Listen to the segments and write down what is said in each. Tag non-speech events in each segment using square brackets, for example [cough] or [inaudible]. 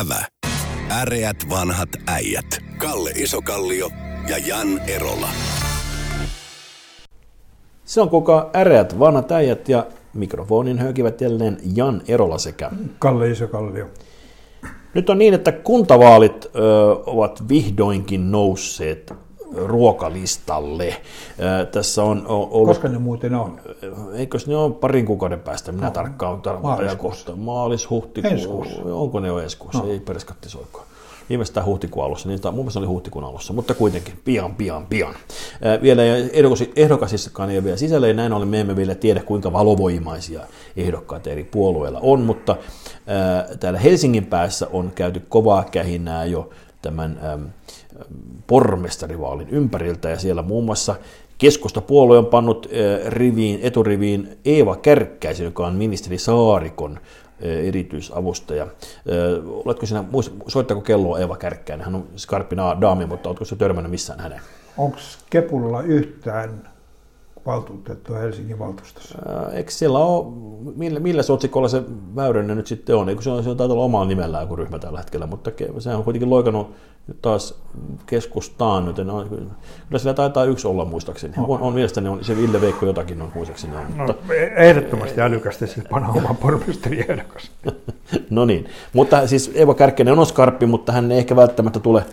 Ävä. Äreät vanhat äijät. Kalle Isokallio ja Jan Erola. Se on kuka äreät vanhat äijät ja mikrofonin höykivät jälleen Jan Erola sekä Kalle Isokallio. Nyt on niin, että kuntavaalit ö, ovat vihdoinkin nousseet ruokalistalle. Ö, tässä on ollut... Koska ne muuten on? Eikös ne ole parin kuukauden päästä? Minä no, tarkkaan tarkkaan kohta. Maalis, huhtikuu. Onko ne jo ensi kuussa? No. Ei perskatti soikaa. Viimeistään huhtikuun alussa, niin mun mielestä oli huhtikuun alussa, mutta kuitenkin pian, pian, pian. Ää, vielä ehdokas, ehdokasissakaan ei ole vielä sisällä, ja näin ollen me emme vielä tiedä, kuinka valovoimaisia ehdokkaita eri puolueilla on, mutta ää, täällä Helsingin päässä on käyty kovaa kähinää jo tämän äm, pormestarivaalin ympäriltä, ja siellä muun muassa Keskustapuolue on pannut ää, riviin, eturiviin Eeva Kärkkäisen, joka on ministeri Saarikon erityisavustaja. Oletko sinä, soittako kelloa Eeva Kärkkäinen? Hän on skarppi daami, mutta oletko se törmännyt missään häneen? Onko Kepulla yhtään valtuutettua Helsingin valtuustossa? Eikö siellä ole, millä, millä otsikolla se Väyrynen nyt sitten on? Eikö se on, se on taitaa olla omalla nimellään kuin ryhmä tällä hetkellä, mutta se on kuitenkin loikannut nyt taas keskustaan. Nyt, no, kyllä sillä taitaa yksi olla muistaakseni. On, on mielestäni on, se Ville Veikko jotakin on muistaakseni. On, no, mutta... Ehdottomasti älykästi siis panna oma pormestariehdokas. [laughs] no niin, mutta siis Eeva Kärkkäinen on skarppi, mutta hän ei ehkä välttämättä tule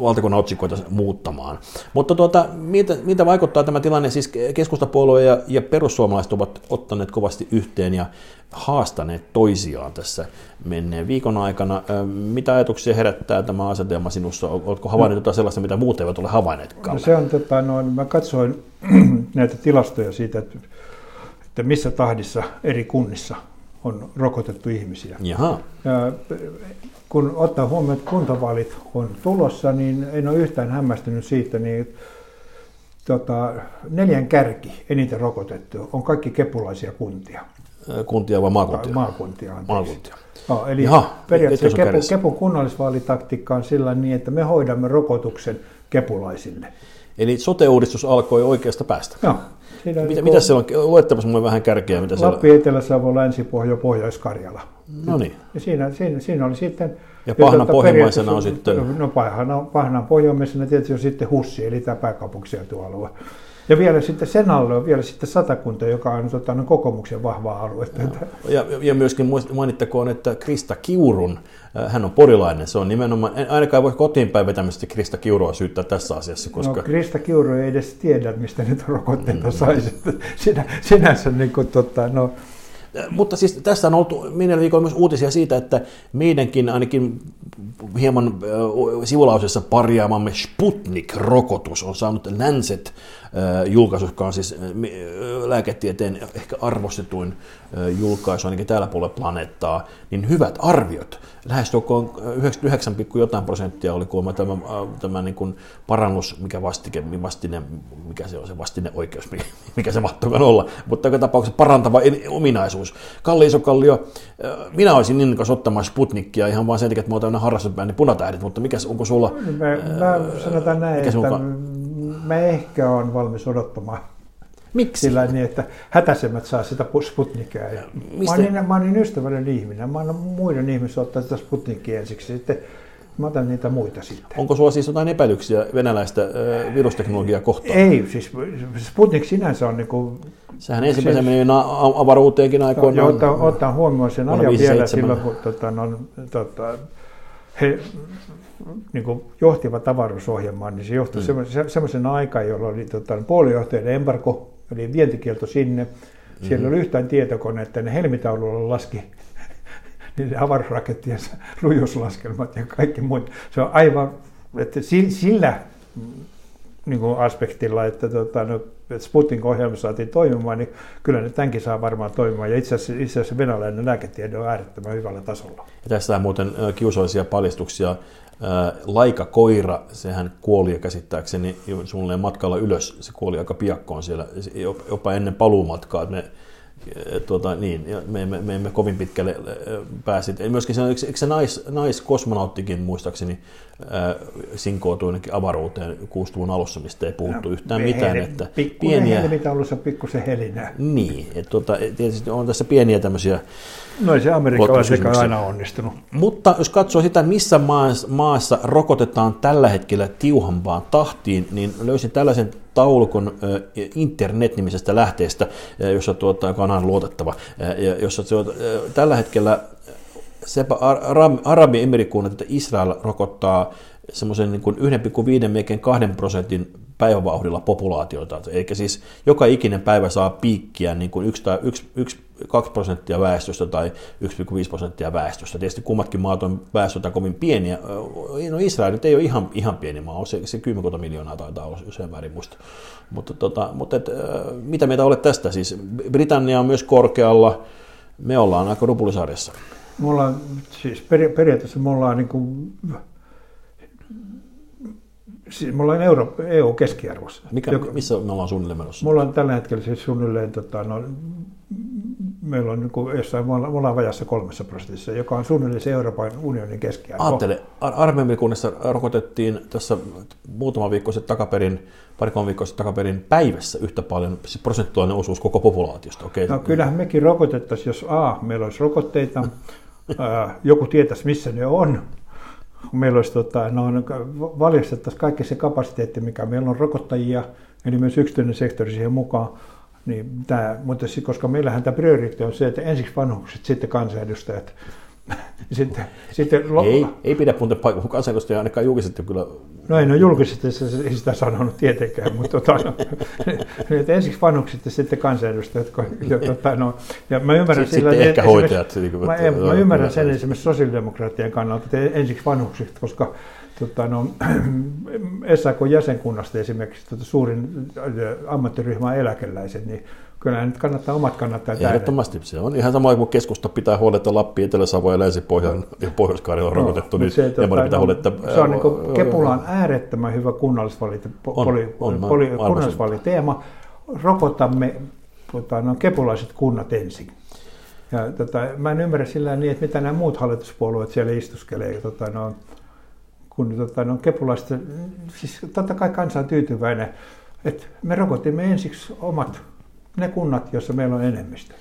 valtakunnan otsikoita muuttamaan. Mutta tuota, miltä, miltä vaikuttaa tämä tilanne? Siis keskustapuolue ja, ja perussuomalaiset ovat ottaneet kovasti yhteen ja haastaneet toisiaan tässä menneen viikon aikana. Mitä ajatuksia herättää tämä asetelma sinussa? Oletko havainnut jotain sellaista, mitä muut eivät ole havainneetkaan? No se on, tota, no, mä katsoin [clears throat] näitä tilastoja siitä, että, että missä tahdissa eri kunnissa on rokotettu ihmisiä. Jaha. Ja, kun ottaa huomioon, että kuntavaalit on tulossa, niin en ole yhtään hämmästynyt siitä, niin tota, neljän kärki eniten rokotettu on kaikki kepulaisia kuntia. Kuntia vai maakuntia? Maakuntia. Anteeksi. Maakuntia. No, eli Jaha, periaatteessa kepu, Kepun kunnallisvaalitaktiikka on sillä niin, että me hoidamme rokotuksen kepulaisille. Eli sote-uudistus alkoi oikeasta päästä. Joo. Mitä, niin mitä siellä on? Luettapas mulle vähän kärkeä. Mitä Lappi, siellä... Etelä-Savo, Länsi-Pohja, Pohjois-Karjala. No niin. Ja siinä, siinä, siinä oli sitten... Ja pahna pohjimmaisena on sitten... No pahna, pahna pohjimmaisena tietysti on sitten Hussi, eli tämä pääkaupunkiseutualue. Ja vielä sitten sen alle on vielä sitten satakunta, joka on tota, no, kokoomuksen vahvaa aluetta. Ja, ja myöskin mainittakoon, että Krista Kiurun, hän on porilainen, se on nimenomaan, en ainakaan voi kotiin päin vetämästä Krista Kiurua syyttää tässä asiassa, koska... No Krista Kiuru ei edes tiedä, mistä nyt rokotteita mm. saisi. [laughs] Sinä, sinänsä niin kuin, tota, no, mutta siis tässä on ollut minä viikolla myös uutisia siitä, että meidänkin ainakin hieman sivulausessa parjaamamme Sputnik-rokotus on saanut Lancet julkaisu, joka on siis lääketieteen ehkä arvostetuin julkaisu ainakin täällä puolella planeettaa, niin hyvät arviot. Lähestulkoon 99, jotain prosenttia oli kuulemma tämä, tämä niin kuin parannus, mikä vastike, vastine, mikä se on se vastine oikeus, mikä se mahtuukaan olla, mutta joka tapauksessa parantava ominaisuus. Kalli Isokallio, minä olisin innokas ottamaan Sputnikia ihan vain sen takia, että mä otan harrastuspäin punatähdet, mutta mikä, onko sulla... Mä, mä sanotaan näin, että mä ehkä on valmis odottamaan. Miksi? Sillä niin, että hätäisemmät saa sitä Sputnikia. Ja mistä? Mä, olin, niin, mä olin ystävällinen ihminen. Mä annan muiden ihmisten ottaa sitä Sputnikia ensiksi. Sitten mä otan niitä muita sitten. Onko sulla siis jotain epäilyksiä venäläistä äh, virusteknologiaa kohtaan? Ei, siis Sputnik sinänsä on niin kuin, Sehän ensimmäisen siis, meni avaruuteenkin aikoinaan. Ottaa, ottaa huomioon sen ajan vielä silloin, kun tota, no, tota, he niin kuin johtivat avaruusohjelmaan, niin se johtui mm. semmoisen aikaan, jolloin oli tota, puolijohtajan embargo, oli vientikielto sinne. Siellä oli yhtään tietokoneetta, ne helmitaululla laski [laughs] niiden avaruusrakettien rujuuslaskelmat ja kaikki muut. Se on aivan, että sillä niin kuin aspektilla, että tota, no, Sputnik-ohjelma saatiin toimimaan, niin kyllä ne tämänkin saa varmaan toimimaan. Ja itse asiassa, itse asiassa venäläinen lääketiede on äärettömän hyvällä tasolla. Ja tästä on muuten kiusallisia paljastuksia. Laika-koira, sehän kuoli ja käsittääkseni suunnilleen matkalla ylös. Se kuoli aika piakkoon siellä, jopa ennen paluumatkaa. Ne tuota, niin, me, emme, me emme kovin pitkälle pääsi. Myöskin se, eikö, se nais, naiskosmonauttikin muistaakseni äh, sinkoutui jonnekin avaruuteen 60-luvun alussa, mistä ei puhuttu no, yhtään mitään. Että pieniä... mitä ollut se pikkusen helinää. Niin, että tuota, tietysti on tässä pieniä tämmöisiä No ei se amerikkalaiseka aina onnistunut. Mutta jos katsoo sitä, missä maassa, maassa rokotetaan tällä hetkellä tiuhampaan tahtiin, niin löysin tällaisen taulukon internet-nimisestä lähteestä, jossa tuota, joka on aina luotettava, jossa tuota, tällä hetkellä sepä Arabi-emirikunnat, että Israel rokottaa semmoisen niin 1,5 melkein 2 prosentin päivävauhdilla populaatioita. Eli siis joka ikinen päivä saa piikkiä niin kuin 1 tai 1, 1 2 prosenttia väestöstä tai 1,5 prosenttia väestöstä. Tietysti kummatkin maat on väestöltä kovin pieniä. No Israel nyt ei ole ihan, ihan pieni maa, se, se 10 miljoonaa taitaa olla sen väärin muista. Mutta, tota, mutta et, mitä meitä olet tästä? Siis Britannia on myös korkealla, me ollaan aika rupulisarjassa. Me ollaan, siis periaatteessa me ollaan niin kuin Siis me ollaan Euro, EU-keskiarvossa. Mikä, joka, missä me ollaan suunnilleen menossa? Me ollaan tällä hetkellä siis suunnilleen, tota, no, meillä on niin jossain, me ollaan, me ollaan vajassa kolmessa prosentissa, joka on suunnilleen se Euroopan unionin keskiarvo. Aattele, armeijamikunnassa rokotettiin tässä muutama viikko sitten takaperin, pari kolme viikkoa sitten takaperin päivässä yhtä paljon, siis prosentuaalinen osuus koko populaatiosta. Okay. No kyllähän mekin rokotettaisiin, jos A, meillä olisi rokotteita, [laughs] joku tietäisi missä ne on, meillä olisi tota, no, valjastettaisiin kaikki se kapasiteetti, mikä meillä on rokottajia, eli myös yksityinen sektori siihen mukaan, niin tämä, mutta koska meillähän tämä prioriteetti on se, että ensiksi vanhukset, sitten kansanedustajat, [laughs] sitten, sitten ei, ei pidä muuten paikkaa, kun kansanedustaja ainakaan julkisesti kyllä... No ei, no julkisesti se, sitä sanonut tietenkään, mutta tota, no, [laughs] että ensiksi vanhukset ja sitten kansanedustajat. Ja, tota, no, ja mä ymmärrän sitten, sillä, sitten ehkä hoitajat. Niin mä, mä, mä ymmärrän sen esimerkiksi sosiaalidemokraattien kannalta, että ensiksi vanhukset, koska tota, no, [clears throat] SAK-jäsenkunnasta esimerkiksi tota, suurin ammattiryhmä on eläkeläiset, niin kyllä nyt kannattaa omat kannattaa Ehdottomasti se on ihan sama kuin keskusta pitää huoletta Lappi, Etelä-Savo ja Länsi-Pohjan ja pohjois on rokotettu, no, niin se, tota, pitää huoletta. Se on niin Kepulan äärettömän hyvä kunnallisvaaliteema. Rokotamme tota, no, kepulaiset kunnat ensin. Ja, tota, mä en ymmärrä sillä niin, että mitä nämä muut hallituspuolueet siellä istuskelee. Tota, no, kun tota, no, kepulaiset, siis totta kai kansa on tyytyväinen, että me rokotimme ensiksi omat ne kunnat, joissa meillä on enemmistö.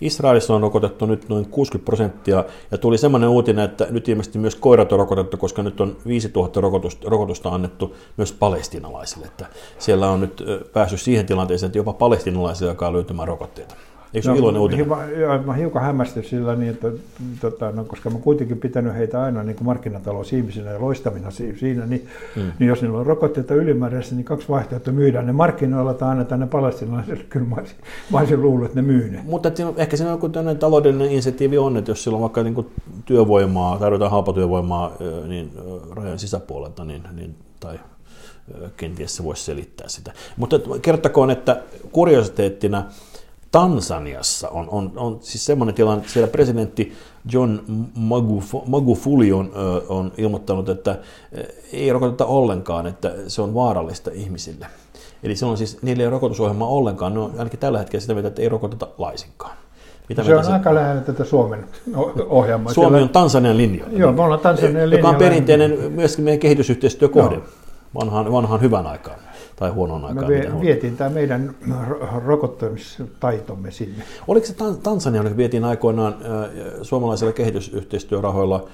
Israelissa on rokotettu nyt noin 60 prosenttia, ja tuli semmoinen uutinen, että nyt ilmeisesti myös koirat on rokotettu, koska nyt on 5000 rokotusta, rokotusta annettu myös palestinalaisille. Että siellä on nyt päässyt siihen tilanteeseen, että jopa palestinalaisille alkaa löytymään rokotteita. Eikö se no, iloinen uutinen? Hiukan, mä hiukan hämmästyn sillä niin, että tota, no, koska mä kuitenkin pitänyt heitä aina niin markkinatalousihmisinä ja loistamina siinä, niin, mm. niin jos niillä on rokotteita ylimääräistä, niin kaksi vaihtoehtoa myydään ne markkinoilla tai annetaan ne palestinalaisille. Kyllä mä olisin, mä olisin luullut, että ne myy ne. Mutta että ehkä siinä on joku taloudellinen insentiivi on, että jos sillä on vaikka niin työvoimaa, tarvitaan halpatyövoimaa niin rajan sisäpuolelta, niin, niin tai kenties se voisi selittää sitä. Mutta kertokoon, että kuriositeettina Tansaniassa on, on, on siis semmoinen tilanne, että siellä presidentti John Magufuli on, on ilmoittanut, että ei rokoteta ollenkaan, että se on vaarallista ihmisille. Eli se on siis, niillä ei ole rokotusohjelmaa ollenkaan, ne on ainakin tällä hetkellä sitä mieltä, että ei rokoteta laisinkaan. Mitä se on se... aika lähellä tätä Suomen ohjelmaa. Suomi on Tansanian linja. Joo, me ollaan Tansanian linja. Joka on perinteinen myöskin meidän kehitysyhteistyökohde vanhaan, vanhaan hyvän aikaan tai huonoon aikaan. Me vietiin tämä meidän rokottamistaitomme sinne. Oliko se Tansania, joka vietiin aikoinaan suomalaisilla kehitysyhteistyörahoilla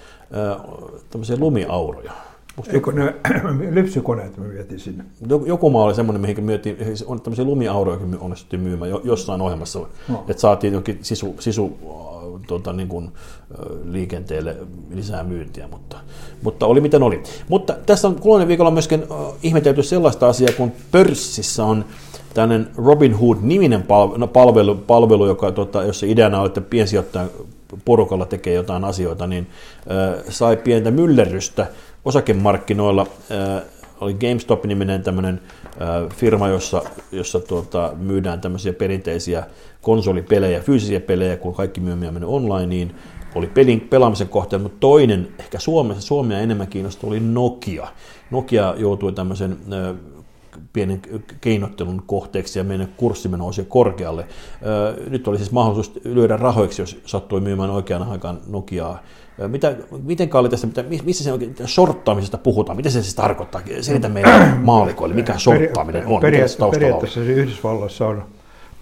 tämmöisiä lumiauroja? Eikö ne [clears throat] lypsykoneet me vietiin sinne? Joku maa oli semmoinen, mihin myytiin, on tämmöisiä lumiauroja, onnistuttiin myymään jossain ohjelmassa, no. että saatiin jokin sisu, sisu tuota, niin kuin, liikenteelle lisää myyntiä, mutta, mutta oli miten oli. Mutta tässä on kuluinen viikolla myöskin ihmetelty sellaista asiaa, kun pörssissä on tämmöinen Robin Hood-niminen no, palvelu, palvelu joka, tota, jossa ideana on, että piensijoittajan porukalla tekee jotain asioita, niin äh, sai pientä myllerrystä osakemarkkinoilla. Äh, oli GameStop-niminen tämmöinen firma, jossa, jossa tuota, myydään tämmöisiä perinteisiä konsolipelejä, fyysisiä pelejä, kun kaikki myymiä meni online, niin oli pelin, pelaamisen kohteen, mutta toinen, ehkä Suomessa, Suomea enemmän kiinnostunut, oli Nokia. Nokia joutui tämmöisen pienen keinottelun kohteeksi ja meidän kurssimme nousi korkealle. Nyt oli siis mahdollisuus lyödä rahoiksi, jos sattui myymään oikean aikaan Nokiaa. Mitä, miten Kaali tästä, missä se oikein shorttaamisesta puhutaan? Mitä se siis tarkoittaa? Selitä meidän [clears throat] maalikoille, mikä shorttaaminen on. Periaatteessa, periaatteessa se Yhdysvalloissa on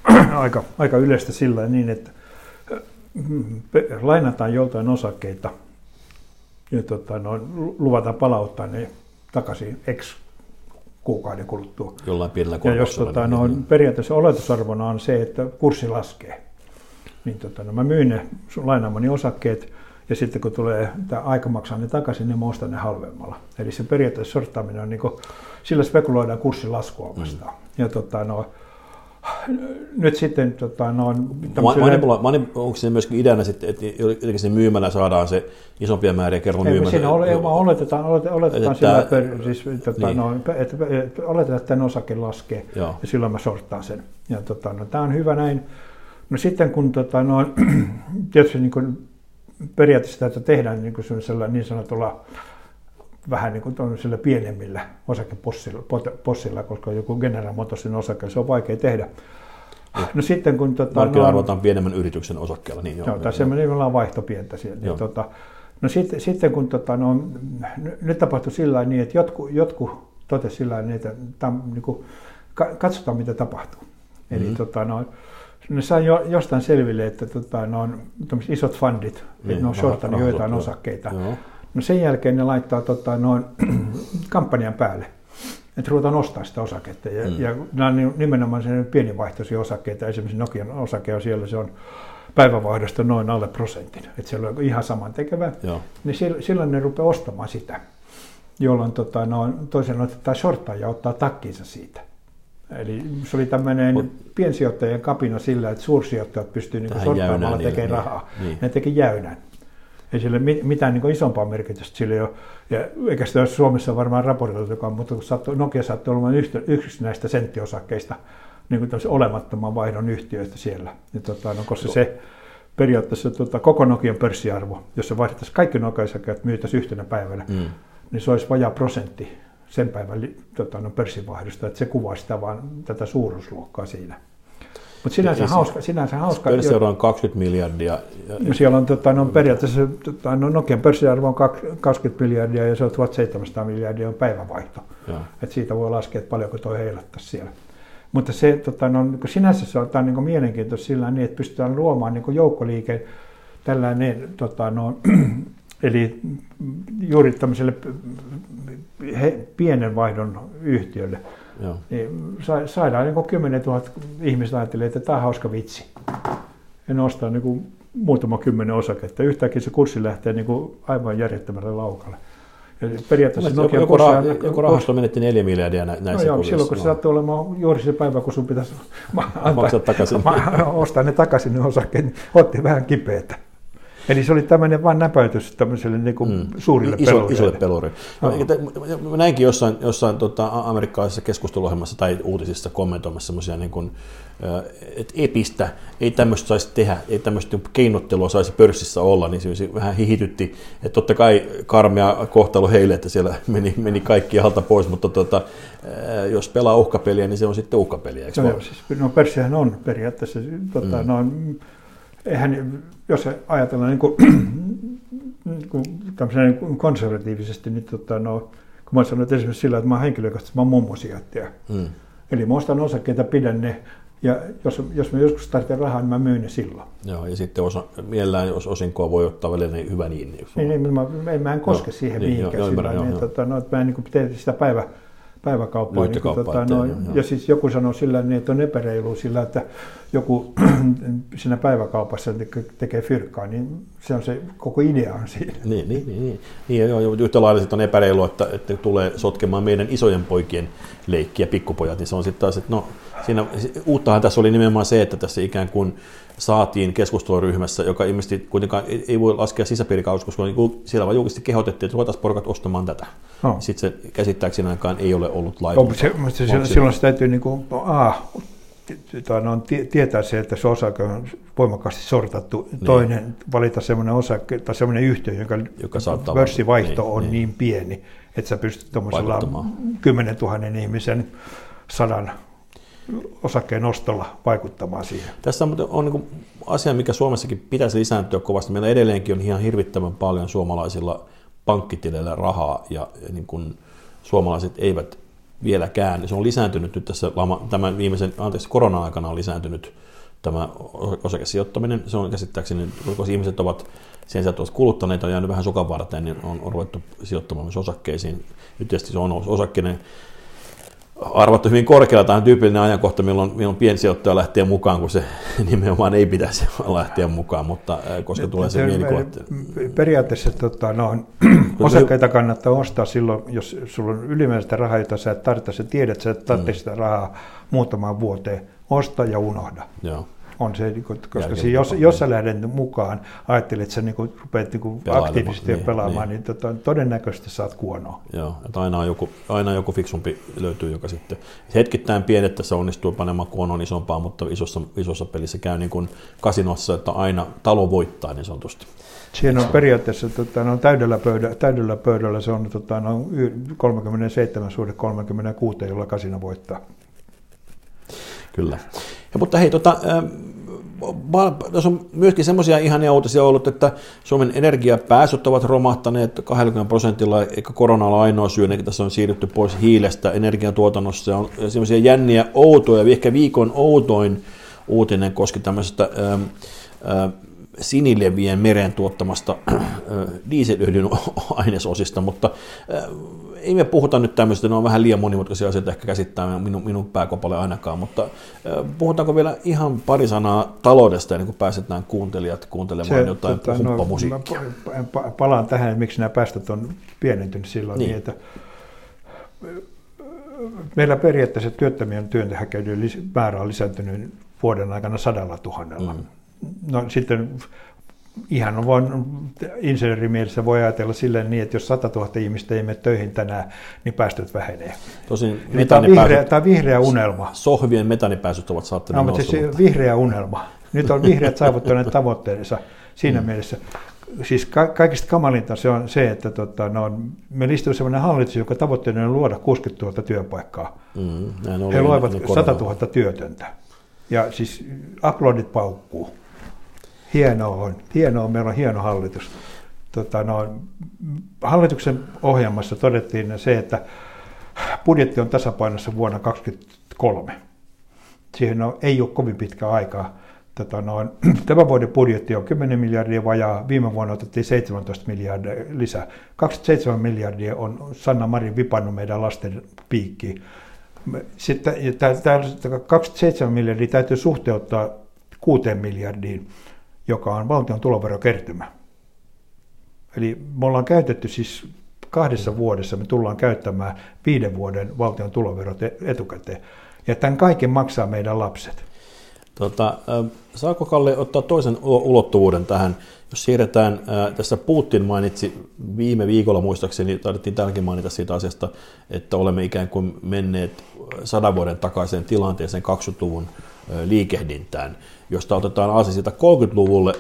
[clears throat] aika, aika yleistä sillä niin, että lainataan joltain osakkeita ja tota, no, luvataan palauttaa ne takaisin X kuukauden kuluttua. Jollain pienellä Ja jos tota, no, niin. periaatteessa oletusarvona on se, että kurssi laskee, niin tota, no, mä myyn ne lainaamani osakkeet ja sitten kun tulee tämä aika maksaa ne takaisin, niin mä ostan ne halvemmalla. Eli se periaatteessa sortaaminen on niin kuin, sillä spekuloidaan kurssin laskua vastaan. Mm. Ja tota, no, nyt sitten tota, no, Manipula, manip, onko se myöskin ideana sitten, että jotenkin se myymällä saadaan se isompia määriä kerran myymällä? Siinä ole, oletetaan, oletetaan, oletetaan sillä, per, siis, tota, niin. no, että, että, oletetaan, että tämän osake laskee Joo. ja silloin mä sortaan sen. Ja tota, no, tämä on hyvä näin. No sitten kun tota, no, [clears throat] tietysti niin kuin, periaatteessa tätä tehdään niin, kuin niin sanotulla vähän niin kuin sillä pienemmillä osakepossilla, koska joku General Motorsin osake, se on vaikea tehdä. No sitten kun... Tota, Markkina arvotaan pienemmän yrityksen osakkeella. Niin joo, joo tässä on vaihtopientä siellä. Niin, tota, no sitten, sitten kun tota, no, nyt tapahtui sillä niin, että jotkut, jotkut totesivat sillä niin, että tam, niin kuin, katsotaan mitä tapahtuu. Eli mm-hmm. tota, no, ne sai jo, jostain selville, että tota, ne on isot fundit, niin, että ne on shortannut joitain joo. osakkeita. Joo. No sen jälkeen ne laittaa tota, noin [clears throat] kampanjan päälle, että ruvetaan ostaa sitä osaketta. Ja, mm. ja nämä on nimenomaan sen pienivaihtoisia osakkeita. Esimerkiksi Nokian osake on siellä, se on päivävaihdosta noin alle prosentin. Että siellä on ihan saman tekevä. Joo. Niin silloin ne rupeaa ostamaan sitä, jolloin tota, no, toisen otetaan shorttaa ja ottaa takkiinsa siitä. Eli se oli tämmöinen piensijoittajien kapina sillä, että suursijoittajat pystyivät niin sorttaamalla tekemään niin, rahaa. Niin. Ne teki jäynän. Ei sille mitään niin isompaa merkitystä sille ole. Ja eikä sitä Suomessa varmaan raportoitukaan, mutta kun sattui, Nokia saattoi olemaan yksi näistä senttiosakkeista niin kuin olemattoman vaihdon yhtiöistä siellä. Ja tota, no, koska se periaatteessa tota, koko Nokian pörssiarvo, jos se vaihdettaisiin kaikki Nokia-osakkeet myytäisiin yhtenä päivänä, mm. niin se olisi vajaa prosentti sen päivän tota, no, pörssivaihdosta, että se kuvaa sitä vaan tätä suuruusluokkaa siinä. Mutta sinänsä, hauska, sinänsä hauska. Pörssiarvo on 20 miljardia. No siellä on, tota, no, periaatteessa tota, no, Nokian pörssiarvo on 20 miljardia ja se on 1700 miljardia on päivävaihto. Et siitä voi laskea, että paljonko tuo heilattaisi siellä. Mutta se, tota, no, niin sinänsä se on tämä niin mielenkiintoista sillä niin, että pystytään luomaan niin joukkoliike tällainen, tota, no, eli juuri tämmöiselle he, pienen vaihdon yhtiölle Joo. Niin saadaan niin 10 000 ihmistä ajattelee, että tämä on hauska vitsi. Ja nostaa niin kuin muutama kymmenen osaketta. Yhtäkkiä se kurssi lähtee niin kuin aivan järjettömälle laukalle. Ja periaatteessa Nokia joku, raha, joku rahasto menetti neljä miljardia näissä no joo, silloin kun se sattui olemaan juuri se päivä, kun sun pitäisi antaa, takaisin. [laughs] ostaa ne takaisin ne osakkeet, niin otti vähän kipeätä. Eli se oli tämmöinen vain näpäytys tämmöiselle niin kuin mm. suurille Iso, pelureille. Isolle pelurille. No. Näinkin jossain, jossain tota, amerikkalaisessa keskusteluohjelmassa tai uutisissa kommentoimassa semmoisia, niin kuin, että epistä, ei tämmöistä saisi tehdä, ei tämmöistä keinottelua saisi pörssissä olla, niin se vähän hihitytti, että totta kai karmea kohtalo heille, että siellä meni, meni kaikki alta pois, mutta tota, jos pelaa uhkapeliä, niin se on sitten uhkapeliä, eikö no, siis, no pörssihän on periaatteessa, tota, mm. no, eihän, jos ajatellaan niin kuin, [clears throat] niin kuin konservatiivisesti, niin tota, no, kun mä sanoin esimerkiksi sillä, että mä henkilökohtaisesti mä oon mummosijoittaja. Mm. Eli mä ostan osakkeita, pidän ne, ja jos, jos mä joskus tarvitsen rahaa, niin mä myyn ne silloin. Joo, ja sitten osa, mielellään, jos osinkoa voi ottaa välillä, niin hyvä niin. Niin, niin, niin mä, mä en koske joo, siihen niin, mihinkään. Joo, sillä, joo, niin, joo. Tota, no, että mä en niin tee sitä päivä, päiväkauppaa. Niin, tota, no, ja siis joku sanoo sillä niin, että on epäreilu sillä, että joku [clears throat] siinä päiväkaupassa tekee fyrkkaa, niin se on se koko idea on siinä. Niin, niin, niin. niin. niin joo, yhtä lailla sitten on epäreilu, että, että tulee sotkemaan meidän isojen poikien leikkiä, pikkupojat, niin se on sitten taas, että no, siinä, uuttahan tässä oli nimenomaan se, että tässä ikään kuin saatiin keskusteluryhmässä, joka ilmeisesti kuitenkaan ei voi laskea sisäpiirikaus, koska niin siellä vaan julkisesti kehotettiin, että ruvetaan porukat ostamaan tätä. No. Sitten se käsittääkseni ainakaan ei ole ollut laitonta. No, se, se, silloin se täytyy niin kuin, ah, on tietää se, että se osake on voimakkaasti sortattu. Niin. Toinen valita sellainen osake tai sellainen yhtiö, jonka joka pörssivaihto niin, on niin. niin pieni, että sä pystyt tuommoisella 10 000 ihmisen sadan osakkeen ostolla vaikuttamaan siihen. Tässä on, on niin asia, mikä Suomessakin pitäisi lisääntyä kovasti. Meillä edelleenkin on ihan hirvittävän paljon suomalaisilla pankkitileillä rahaa ja niin kuin suomalaiset eivät vieläkään. Se on lisääntynyt nyt tässä tämän viimeisen, anteeksi, korona-aikana on lisääntynyt tämä osakesijoittaminen. Se on käsittääkseni, koska ihmiset ovat sen sijaan, kuluttaneet, on jäänyt vähän sukan varten, niin on, on ruvettu sijoittamaan myös osakkeisiin. Nyt tietysti se on osakkeinen arvattu hyvin korkealla. Tämä on tyypillinen ajankohta, milloin, milloin piensijoittaja lähtee mukaan, kun se [laughs] nimenomaan ei pitäisi lähteä mukaan, mutta koska tulee se mielikuva. Periaatteessa tota, no, [clears throat] osakkeita kannattaa ostaa silloin, jos sulla on ylimääräistä rahaa, jota sä et tarvitse, sä tiedät, että sä et tarvitse mm. sitä rahaa muutamaan vuoteen. Osta ja unohda. Joo on se, niin koska se, jos, jos sä lähdet mukaan, ajattelet, että sä niin kuin, rupeat niin kuin aktiivisesti niin, pelaamaan, niin, niin tota, todennäköisesti saat kuonoa. Joo, että aina, on joku, aina joku fiksumpi löytyy, joka sitten hetkittäin pienet se onnistuu panemaan kuonoon isompaa, mutta isossa, isossa pelissä käy niin kuin kasinossa, että aina talo voittaa niin sanotusti. Siinä on periaatteessa tota, no, täydellä, pöydä, täydellä pöydällä se on tota, no, 37 suhde 36, jolla kasino voittaa. Kyllä. Ja, mutta hei, tota, tässä on myöskin semmoisia ihania uutisia ollut, että Suomen energiapäästöt ovat romahtaneet 20 prosentilla, eikä korona ole ainoa syy, että tässä on siirrytty pois hiilestä energiantuotannossa. Se on semmoisia jänniä, outoja, ehkä viikon outoin uutinen koski tämmöisestä sinilevien meren tuottamasta dieselöljyn [laughs] ainesosista, mutta ei me puhuta nyt tämmöistä, ne on vähän liian monimutkaisia asioita ehkä käsittää minun, minun pääkopalle ainakaan, mutta puhutaanko vielä ihan pari sanaa taloudesta, niin kuin pääsetään kuuntelijat kuuntelemaan Se, jotain tota, no. No, palaan tähän, että miksi nämä päästöt on pienentynyt silloin niin, niin että meillä periaatteessa työttömien työntekijöiden määrä on lisääntynyt vuoden aikana sadalla tuhannella. Mm. No sitten ihan on vain insinöörimielessä voi ajatella silleen niin, että jos 100 000 ihmistä ei mene töihin tänään, niin päästöt vähenee. Tosin tämä, on vihreä, tämä on vihreä unelma. Sohvien metanipäästöt ovat saattaneet no, mutta siis vihreä unelma. Nyt on vihreät saavuttaneet tavoitteensa siinä mm. mielessä. Siis ka- kaikista kamalinta se on se, että tota, no, meillä istuu sellainen hallitus, joka tavoitteena on luoda 60 000 työpaikkaa. Mm, He luovat 100 000 työtöntä. Ja siis aplodit paukkuu hienoa on. Hienoa, meillä on hieno hallitus. Tota, no, hallituksen ohjelmassa todettiin se, että budjetti on tasapainossa vuonna 2023. Siihen on, ei ole kovin pitkä aikaa. Tota, no, [clears throat] tämän vuoden budjetti on 10 miljardia vajaa, viime vuonna otettiin 17 miljardia lisää. 27 miljardia on Sanna Marin vipannut meidän lasten piikkiin. Sitten tämä 27 miljardia täytyy suhteuttaa 6 miljardiin joka on valtion tuloverokertymä. Eli me ollaan käytetty siis kahdessa vuodessa, me tullaan käyttämään viiden vuoden valtion tuloverot e- etukäteen. Ja tämän kaiken maksaa meidän lapset. Tota, saako Kalle ottaa toisen ulottuvuuden tähän? Jos siirretään, tässä Putin mainitsi viime viikolla muistaakseni, taidettiin täälläkin mainita siitä asiasta, että olemme ikään kuin menneet sadan vuoden takaisin tilanteeseen 20-luvun liikehdintään josta otetaan asia siitä 30-luvulle.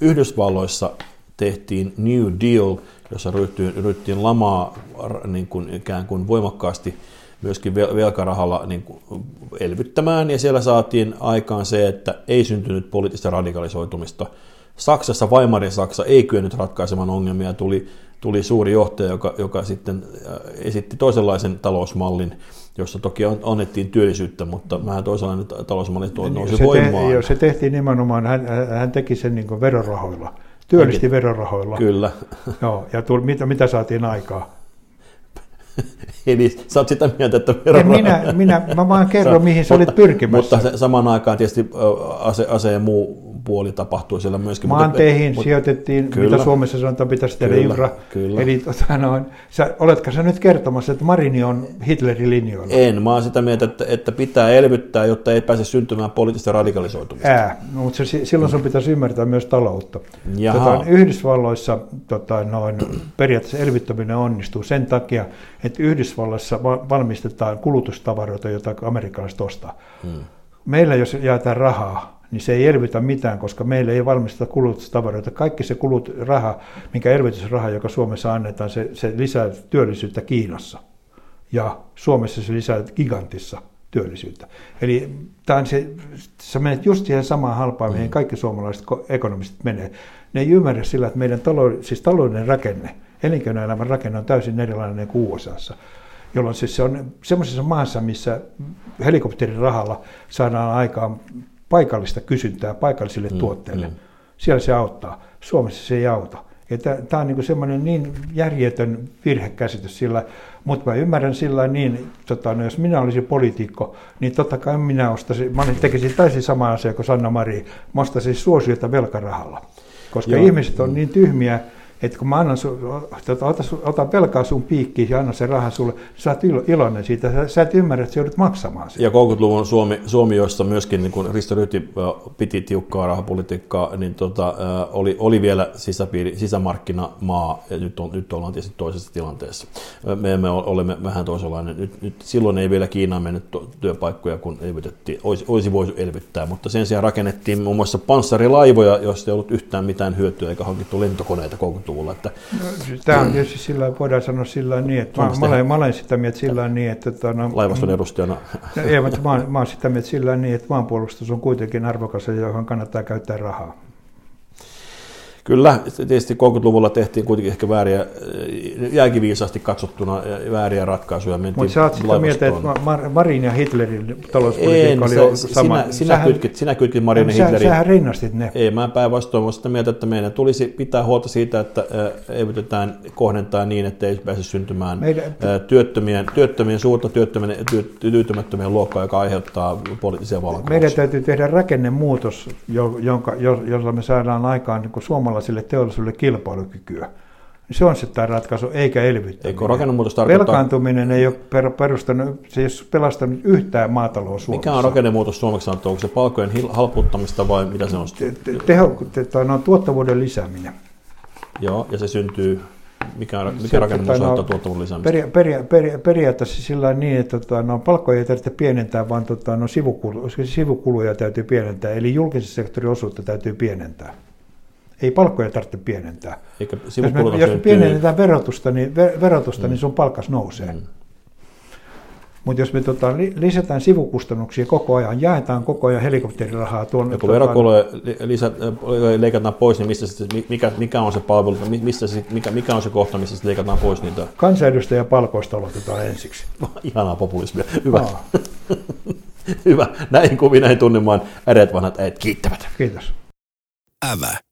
Yhdysvalloissa tehtiin New Deal, jossa ryhtyyn, ryhtyyn lamaa niin kuin ikään kuin voimakkaasti myöskin velkarahalla niin kuin elvyttämään, ja siellä saatiin aikaan se, että ei syntynyt poliittista radikalisoitumista. Saksassa, Weimarin Saksa ei kyennyt ratkaisemaan ongelmia, tuli, tuli suuri johtaja, joka, joka sitten esitti toisenlaisen talousmallin, jossa toki annettiin työllisyyttä, mutta vähän toisenlainen talousmalli niin, nousi se voimaan. Te, se tehtiin nimenomaan, hän, hän teki sen niin verorahoilla, työllisti verorahoilla. Kyllä. [laughs] Joo, ja tuli, mitä, mitä saatiin aikaa? [laughs] Eli sä oot sitä mieltä, että verorahoilla... minä, minä, mä vaan [laughs] kerron, mihin sä olit pyrkimässä. Mutta samaan aikaan tietysti ase, ase ja muu puoli tapahtui siellä myöskin. Maanteihin mutta, sijoitettiin, kyllä, mitä Suomessa sanotaan, pitäisi tehdä kyllä, infra. Kyllä. Eli tota, no, sä, oletko sä nyt kertomassa, että Marini on Hitlerin linjoilla? En, mä oon sitä mieltä, että, että pitää elvyttää, jotta ei pääse syntymään poliittista radikalisoitumista. Ää, no, mutta se, silloin sun pitäisi ymmärtää myös taloutta. Tota, Yhdysvalloissa tota, noin, periaatteessa elvyttäminen onnistuu sen takia, että Yhdysvalloissa valmistetaan kulutustavaroita, joita amerikkalaiset ostaa. Hmm meillä jos jaetaan rahaa, niin se ei elvytä mitään, koska meillä ei valmisteta kulutustavaroita. Kaikki se kulut, raha, mikä elvytysraha, joka Suomessa annetaan, se, se lisää työllisyyttä Kiinassa. Ja Suomessa se lisää gigantissa työllisyyttä. Eli tämä se, sä menet just siihen samaan halpaan, mihin mm. kaikki suomalaiset ekonomistit menee. Ne ei ymmärrä sillä, että meidän talou, siis talouden rakenne, elinkeinoelämän rakenne on täysin erilainen kuin USAssa jolloin siis se on semmoisessa maassa, missä helikopterin rahalla saadaan aikaan paikallista kysyntää paikallisille mm, tuotteille. Mm. Siellä se auttaa. Suomessa se ei auta. Tämä on niin semmoinen niin järjetön virhekäsitys sillä, mutta mä ymmärrän sillä niin, tota, no jos minä olisin poliitikko, niin totta kai minä ostaisin, mä tekisin täysin sama asia kuin Sanna Mari, mä ostaisin suosiota velkarahalla. Koska Joo. ihmiset on niin tyhmiä, että kun mä annan sun, tota, ota, ota velkaa sun piikkiin ja annan sen rahan sulle, sä oot ilo, iloinen siitä. Sä, sä et ymmärrä, että sä joudut maksamaan sitä. Ja 30-luvun Suomi, Suomi jossa myöskin niin kun Risto Ryti piti tiukkaa rahapolitiikkaa, niin tota, oli, oli vielä sisäpiiri, sisämarkkinamaa, ja nyt, on, nyt ollaan tietysti toisessa tilanteessa. Me emme olemme vähän toisenlainen. Nyt, nyt, silloin ei vielä Kiinaan mennyt työpaikkoja, kun elvytettiin. Olisi, olisi voitu elvyttää, mutta sen sijaan rakennettiin muun muassa panssarilaivoja, joista ei ollut yhtään mitään hyötyä, eikä hankittu lentokoneita 30 tulla. Että... No, siis tämä on tietysti sillä, voidaan sanoa sillä niin, että mä, mä, olen, mä olen sitä mieltä sillä niin, että... Tota, no, Laivaston edustajana. [laughs] No, ei, mutta mä, mä olen sitä mieltä sillä niin, että maanpuolustus on kuitenkin arvokas ja johon kannattaa käyttää rahaa. Kyllä, tietysti 30-luvulla tehtiin kuitenkin ehkä vääriä, jälkiviisaasti katsottuna vääriä ratkaisuja. Mutta sä oot sitä mieltä, että Marin ja Hitlerin talouspolitiikka oli se, sama. Sinä, sinä, sähän, kytkit, sinä kytkit Marin ja Hitlerin. Sähän rinnastit ne. Ei, mä päinvastoin olen sitä mieltä, että meidän tulisi pitää huolta siitä, että elvytetään, kohdentaa niin, että ei pääse syntymään meidän, työttömien, työttömien, suurta työttömien, tyytymättömien luokkaa, joka aiheuttaa poliittisia vallankumouksia. Meidän täytyy tehdä rakennemuutos, jonka, jolla me saadaan aikaan niin suomalaiselle teollisuudelle kilpailukykyä. Se on se tämä ratkaisu, eikä elvyttäminen. Eikö rakennemuutos tarkoittaa... Velkaantuminen ei ole perustanut, se ei ole pelastanut yhtään maatalous Suomessa. Mikä on rakennemuutos suomeksi sanottu? Onko se palkojen halputtamista vai mitä se on? Teho, te, no, tuottavuuden lisääminen. Joo, ja se syntyy mikä, mikä rakennemuutos no, tuottavuuden lisäämistä? Peria, peria, peria, periaatteessa sillä niin, että tota, no, palkkoja ei tarvitse pienentää, vaan tota, no, sivukulu, sivukuluja täytyy pienentää, eli julkisen sektorin osuutta täytyy pienentää. Ei palkkoja tarvitse pienentää. Eikä jos me, jos me pienennetään verotusta, niin, verotusta, niin mm. niin sun palkkas nousee. Mm. Mutta jos me tota, lisätään sivukustannuksia koko ajan, jaetaan koko ajan helikopterirahaa tuonne. Ja kun verokuluja lisä, leikataan pois, niin mistä se, mikä, mikä on se palvelu, mistä se, mikä, mikä on se kohta, missä se leikataan pois niitä? Kansanedustajan palkoista aloitetaan ensiksi. [laughs] Ihanaa populismia. Hyvä. Aa. [laughs] Hyvä. Näin kuvin, näin tunnemaan äreät vanhat äijät kiittävät. Kiitos. Ävä.